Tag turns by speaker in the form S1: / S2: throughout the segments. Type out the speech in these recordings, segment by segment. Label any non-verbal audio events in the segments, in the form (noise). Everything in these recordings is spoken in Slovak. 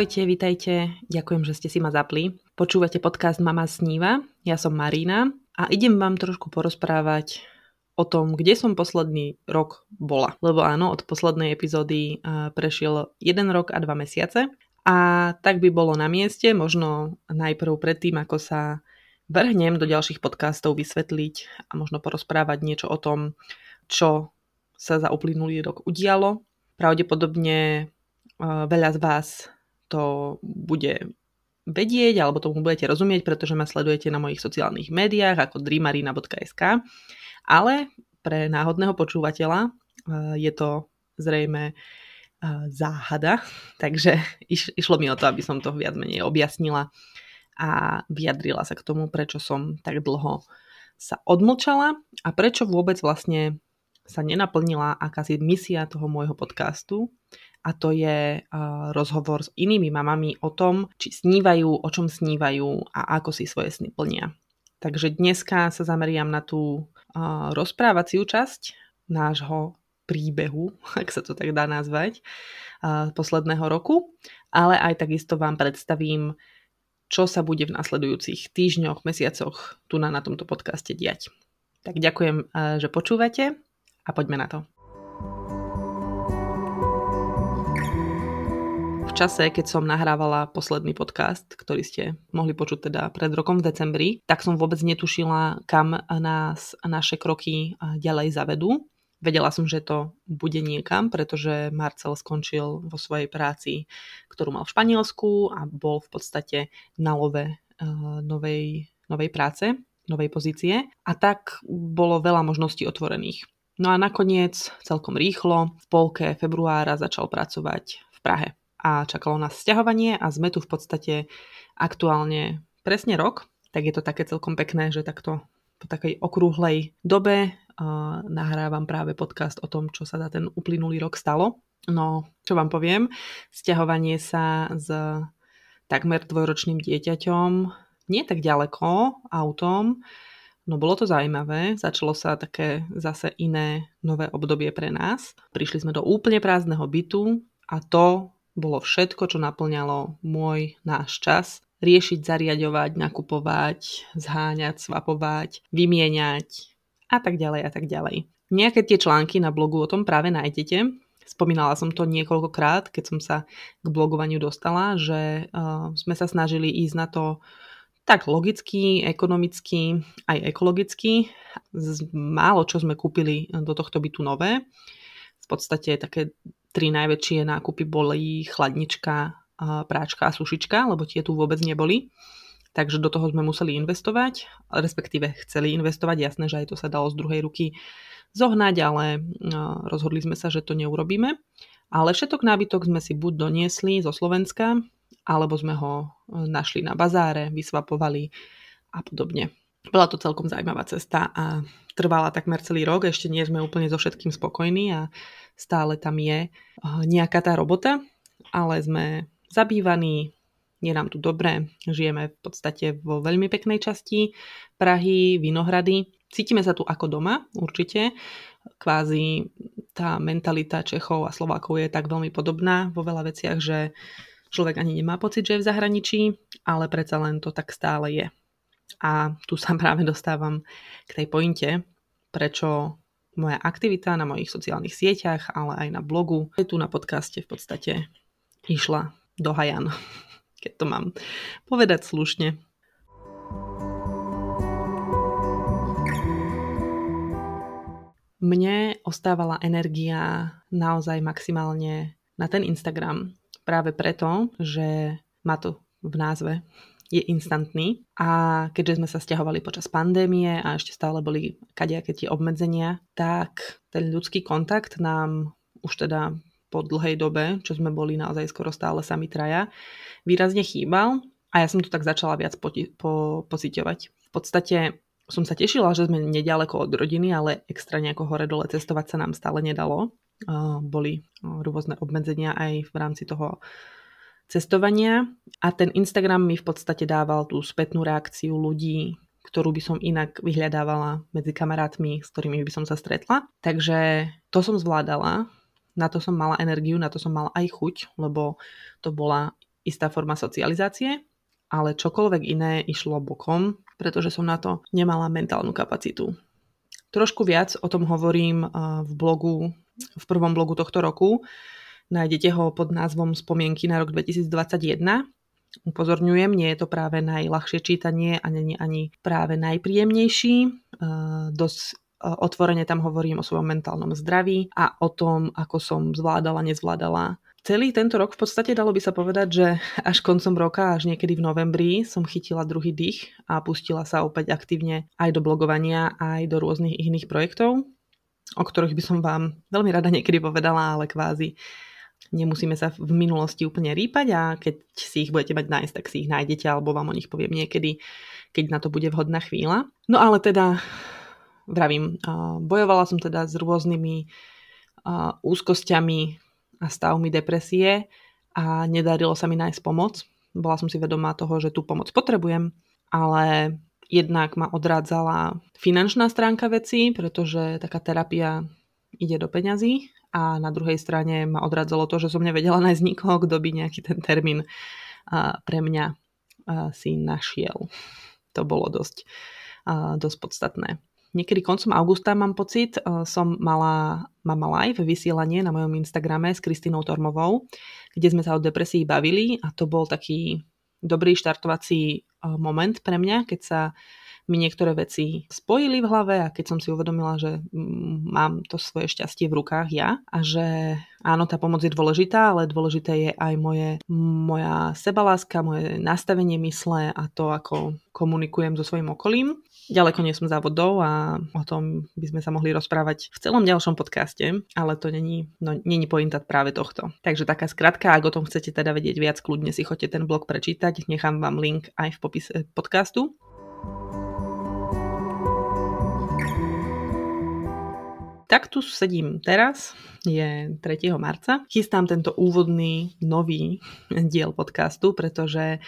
S1: Ahojte, vitajte. Ďakujem, že ste si ma zapli. Počúvate podcast Mama sníva. Ja som Marina a idem vám trošku porozprávať o tom, kde som posledný rok bola. Lebo áno, od poslednej epizódy prešiel jeden rok a dva mesiace. A tak by bolo na mieste, možno najprv predtým, ako sa vrhnem do ďalších podcastov vysvetliť a možno porozprávať niečo o tom, čo sa za uplynulý rok udialo. Pravdepodobne veľa z vás to bude vedieť alebo tomu budete rozumieť, pretože ma sledujete na mojich sociálnych médiách ako dreamarina.sk, ale pre náhodného počúvateľa e, je to zrejme e, záhada, (laughs) takže iš, išlo mi o to, aby som to viac menej objasnila a vyjadrila sa k tomu, prečo som tak dlho sa odmlčala a prečo vôbec vlastne sa nenaplnila akási misia toho môjho podcastu a to je rozhovor s inými mamami o tom, či snívajú, o čom snívajú a ako si svoje sny plnia. Takže dneska sa zameriam na tú rozprávaciu časť nášho príbehu, (laughs) ak sa to tak dá nazvať, posledného roku, ale aj takisto vám predstavím, čo sa bude v nasledujúcich týždňoch, mesiacoch tu na, na tomto podcaste diať. Tak ďakujem, že počúvate a poďme na to. Čase, keď som nahrávala posledný podcast, ktorý ste mohli počuť teda pred rokom v decembri, tak som vôbec netušila, kam nás naše kroky ďalej zavedú. Vedela som, že to bude niekam, pretože Marcel skončil vo svojej práci, ktorú mal v Španielsku a bol v podstate na love novej, novej práce, novej pozície. A tak bolo veľa možností otvorených. No a nakoniec, celkom rýchlo, v polke februára začal pracovať v Prahe a čakalo nás sťahovanie a sme tu v podstate aktuálne presne rok, tak je to také celkom pekné, že takto po takej okrúhlej dobe uh, nahrávam práve podcast o tom, čo sa za ten uplynulý rok stalo. No, čo vám poviem, sťahovanie sa s takmer dvojročným dieťaťom nie tak ďaleko autom, No bolo to zaujímavé, začalo sa také zase iné nové obdobie pre nás. Prišli sme do úplne prázdneho bytu a to bolo všetko, čo naplňalo môj, náš čas. Riešiť, zariadovať, nakupovať, zháňať, svapovať, vymieňať a tak ďalej a tak ďalej. Nejaké tie články na blogu o tom práve nájdete. Spomínala som to niekoľkokrát, keď som sa k blogovaniu dostala, že uh, sme sa snažili ísť na to tak logicky, ekonomicky, aj ekologicky. Z málo čo sme kúpili do tohto bytu nové. V podstate také tri najväčšie nákupy boli chladnička, práčka a sušička, lebo tie tu vôbec neboli. Takže do toho sme museli investovať, respektíve chceli investovať, jasné, že aj to sa dalo z druhej ruky zohnať, ale rozhodli sme sa, že to neurobíme. Ale všetok nábytok sme si buď doniesli zo Slovenska, alebo sme ho našli na bazáre, vysvapovali a podobne. Bola to celkom zaujímavá cesta a trvala takmer celý rok, ešte nie sme úplne so všetkým spokojní a stále tam je eh, nejaká tá robota, ale sme zabývaní, je nám tu dobre, žijeme v podstate vo veľmi peknej časti Prahy, Vinohrady. Cítime sa tu ako doma, určite. Kvázi tá mentalita Čechov a Slovákov je tak veľmi podobná vo veľa veciach, že človek ani nemá pocit, že je v zahraničí, ale predsa len to tak stále je. A tu sa (laughs) práve dostávam k tej pointe, prečo moja aktivita na mojich sociálnych sieťach, ale aj na blogu, aj tu na podcaste v podstate išla do hajan, (laughs) keď to mám povedať slušne. Mne ostávala energia naozaj maximálne na ten Instagram. Práve preto, že má to v názve je instantný a keďže sme sa stiahovali počas pandémie a ešte stále boli kadejaké tie obmedzenia, tak ten ľudský kontakt nám už teda po dlhej dobe, čo sme boli naozaj skoro stále sami traja, výrazne chýbal a ja som to tak začala viac poti- po- pociťovať. V podstate som sa tešila, že sme nedaleko od rodiny, ale extra nejako hore-dole cestovať sa nám stále nedalo. Boli rôzne obmedzenia aj v rámci toho cestovania a ten Instagram mi v podstate dával tú spätnú reakciu ľudí, ktorú by som inak vyhľadávala medzi kamarátmi, s ktorými by som sa stretla. Takže to som zvládala, na to som mala energiu, na to som mala aj chuť, lebo to bola istá forma socializácie, ale čokoľvek iné išlo bokom, pretože som na to nemala mentálnu kapacitu. Trošku viac o tom hovorím v blogu, v prvom blogu tohto roku. Nájdete ho pod názvom Spomienky na rok 2021. Upozorňujem, nie je to práve najľahšie čítanie a nie ani práve najpríjemnejší. Dosť otvorene tam hovorím o svojom mentálnom zdraví a o tom, ako som zvládala, nezvládala Celý tento rok v podstate dalo by sa povedať, že až koncom roka, až niekedy v novembri som chytila druhý dých a pustila sa opäť aktívne aj do blogovania, aj do rôznych iných projektov, o ktorých by som vám veľmi rada niekedy povedala, ale kvázi nemusíme sa v minulosti úplne rýpať a keď si ich budete mať nájsť, tak si ich nájdete alebo vám o nich poviem niekedy, keď na to bude vhodná chvíľa. No ale teda, vravím, bojovala som teda s rôznymi úzkosťami, a stavmi depresie a nedarilo sa mi nájsť pomoc. Bola som si vedomá toho, že tú pomoc potrebujem, ale jednak ma odrádzala finančná stránka veci, pretože taká terapia ide do peňazí a na druhej strane ma odrádzalo to, že som nevedela (laughs) nájsť nikoho, kto by nejaký ten termín pre mňa si našiel. To bolo dosť, dosť podstatné. Niekedy koncom augusta mám pocit, som mala Mama Live vysielanie na mojom Instagrame s Kristinou Tormovou, kde sme sa o depresii bavili a to bol taký dobrý štartovací moment pre mňa, keď sa mi niektoré veci spojili v hlave a keď som si uvedomila, že mm, mám to svoje šťastie v rukách ja a že áno, tá pomoc je dôležitá, ale dôležité je aj moje, moja sebaláska, moje nastavenie mysle a to, ako komunikujem so svojím okolím. Ďaleko nie som závodov a o tom by sme sa mohli rozprávať v celom ďalšom podcaste, ale to není, no, není pointa práve tohto. Takže taká skratka, ak o tom chcete teda vedieť viac, kľudne si choďte ten blog prečítať, nechám vám link aj v popise podcastu. Tak tu sedím teraz, je 3. marca. Chystám tento úvodný nový diel podcastu, pretože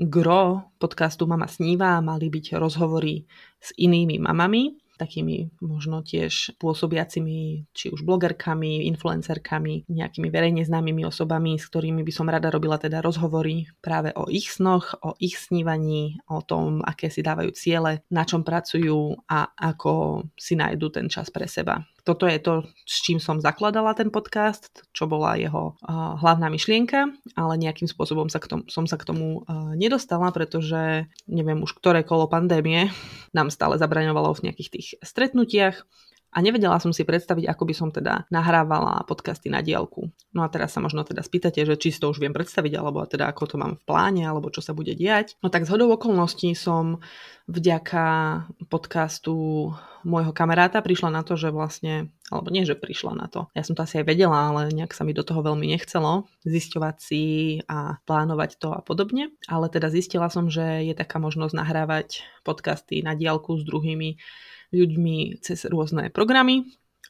S1: gro podcastu Mama sníva mali byť rozhovory s inými mamami, takými možno tiež pôsobiacimi či už blogerkami, influencerkami, nejakými verejne známymi osobami, s ktorými by som rada robila teda rozhovory práve o ich snoch, o ich snívaní, o tom, aké si dávajú ciele, na čom pracujú a ako si nájdu ten čas pre seba toto je to, s čím som zakladala ten podcast, čo bola jeho uh, hlavná myšlienka, ale nejakým spôsobom sa k tomu, som sa k tomu uh, nedostala, pretože neviem už ktoré kolo pandémie nám stále zabraňovalo v nejakých tých stretnutiach a nevedela som si predstaviť, ako by som teda nahrávala podcasty na diálku. No a teraz sa možno teda spýtate, že či si to už viem predstaviť, alebo teda ako to mám v pláne, alebo čo sa bude diať. No tak z hodou okolností som vďaka podcastu môjho kamaráta prišla na to, že vlastne, alebo nie, že prišla na to, ja som to asi aj vedela, ale nejak sa mi do toho veľmi nechcelo zisťovať si a plánovať to a podobne. Ale teda zistila som, že je taká možnosť nahrávať podcasty na diálku s druhými ľuďmi cez rôzne programy.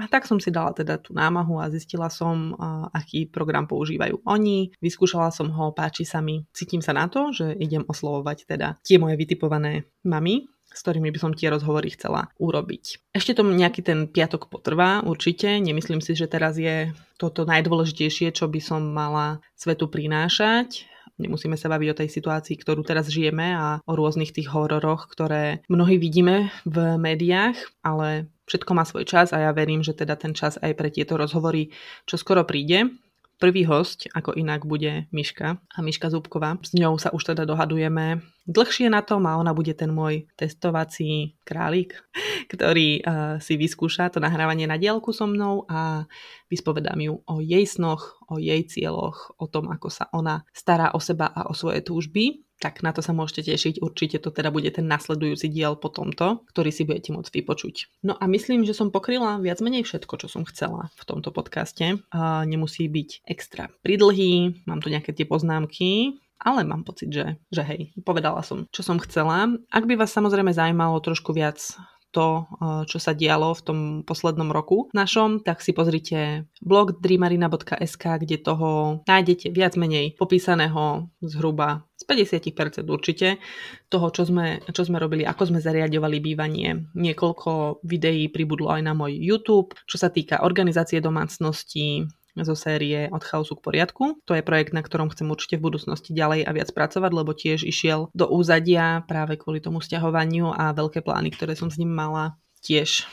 S1: A tak som si dala teda tú námahu a zistila som, aký program používajú oni. Vyskúšala som ho, páči sa mi, cítim sa na to, že idem oslovovať teda tie moje vytipované mamy, s ktorými by som tie rozhovory chcela urobiť. Ešte to nejaký ten piatok potrvá, určite. Nemyslím si, že teraz je toto najdôležitejšie, čo by som mala svetu prinášať. Nemusíme sa baviť o tej situácii, ktorú teraz žijeme a o rôznych tých hororoch, ktoré mnohí vidíme v médiách, ale všetko má svoj čas a ja verím, že teda ten čas aj pre tieto rozhovory čo skoro príde. Prvý host, ako inak, bude Miška a Miška Zúbková. S ňou sa už teda dohadujeme dlhšie na tom a ona bude ten môj testovací králik, ktorý uh, si vyskúša to nahrávanie na dielku so mnou a vyspovedám ju o jej snoch, o jej cieľoch, o tom, ako sa ona stará o seba a o svoje túžby tak na to sa môžete tešiť. Určite to teda bude ten nasledujúci diel po tomto, ktorý si budete môcť vypočuť. No a myslím, že som pokryla viac menej všetko, čo som chcela v tomto podcaste. A nemusí byť extra pridlhý, mám tu nejaké tie poznámky, ale mám pocit, že, že hej, povedala som, čo som chcela. Ak by vás samozrejme zaujímalo trošku viac to, čo sa dialo v tom poslednom roku našom, tak si pozrite blog dreamarina.sk, kde toho nájdete viac menej popísaného zhruba z 50% určite toho, čo sme, čo sme robili, ako sme zariadovali bývanie. Niekoľko videí pribudlo aj na môj YouTube, čo sa týka organizácie domácnosti, zo série Od chaosu k poriadku. To je projekt, na ktorom chcem určite v budúcnosti ďalej a viac pracovať, lebo tiež išiel do úzadia práve kvôli tomu sťahovaniu a veľké plány, ktoré som s ním mala, tiež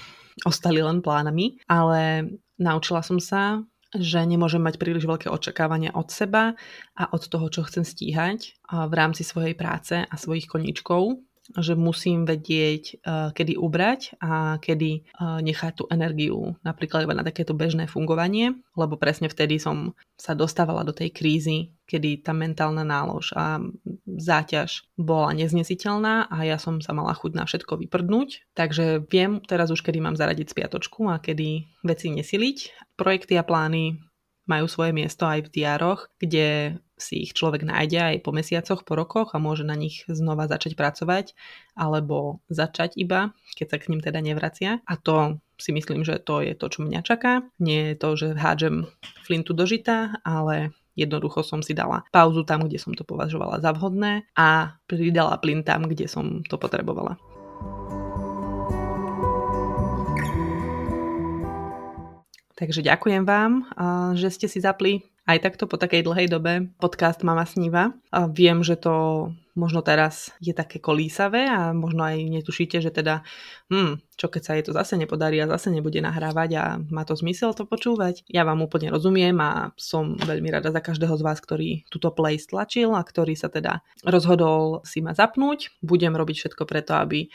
S1: ostali len plánami. Ale naučila som sa, že nemôžem mať príliš veľké očakávania od seba a od toho, čo chcem stíhať v rámci svojej práce a svojich koníčkov, že musím vedieť, eh, kedy ubrať a kedy eh, nechať tú energiu napríklad iba na takéto bežné fungovanie, lebo presne vtedy som sa dostávala do tej krízy, kedy tá mentálna nálož a záťaž bola neznesiteľná a ja som sa mala chuť na všetko vyprdnúť. Takže viem teraz už, kedy mám zaradiť spiatočku a kedy veci nesiliť. Projekty a plány majú svoje miesto aj v diároch, kde si ich človek nájde aj po mesiacoch, po rokoch a môže na nich znova začať pracovať alebo začať iba, keď sa k ním teda nevracia. A to si myslím, že to je to, čo mňa čaká. Nie je to, že hádžem flintu do žita, ale jednoducho som si dala pauzu tam, kde som to považovala za vhodné a pridala plyn tam, kde som to potrebovala. Takže ďakujem vám, že ste si zapli aj takto po takej dlhej dobe podcast Mama sníva. Viem, že to možno teraz je také kolísavé a možno aj netušíte, že teda hm, čo keď sa jej to zase nepodarí a zase nebude nahrávať a má to zmysel to počúvať. Ja vám úplne rozumiem a som veľmi rada za každého z vás, ktorý túto play stlačil a ktorý sa teda rozhodol si ma zapnúť. Budem robiť všetko preto, aby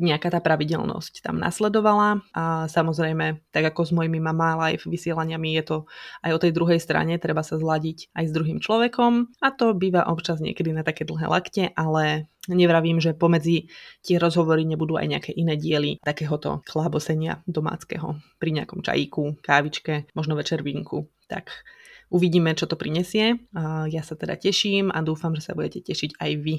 S1: nejaká tá pravidelnosť tam nasledovala a samozrejme, tak ako s mojimi Mama Live vysielaniami je to aj o tej druhej strane, treba sa zladiť aj s druhým človekom a to býva občas niekedy na také dlhé lakte, ale nevravím, že pomedzi tie rozhovory nebudú aj nejaké iné diely takéhoto chlábosenia domáckého pri nejakom čajíku, kávičke, možno večervinku. Tak uvidíme, čo to prinesie. Ja sa teda teším a dúfam, že sa budete tešiť aj vy.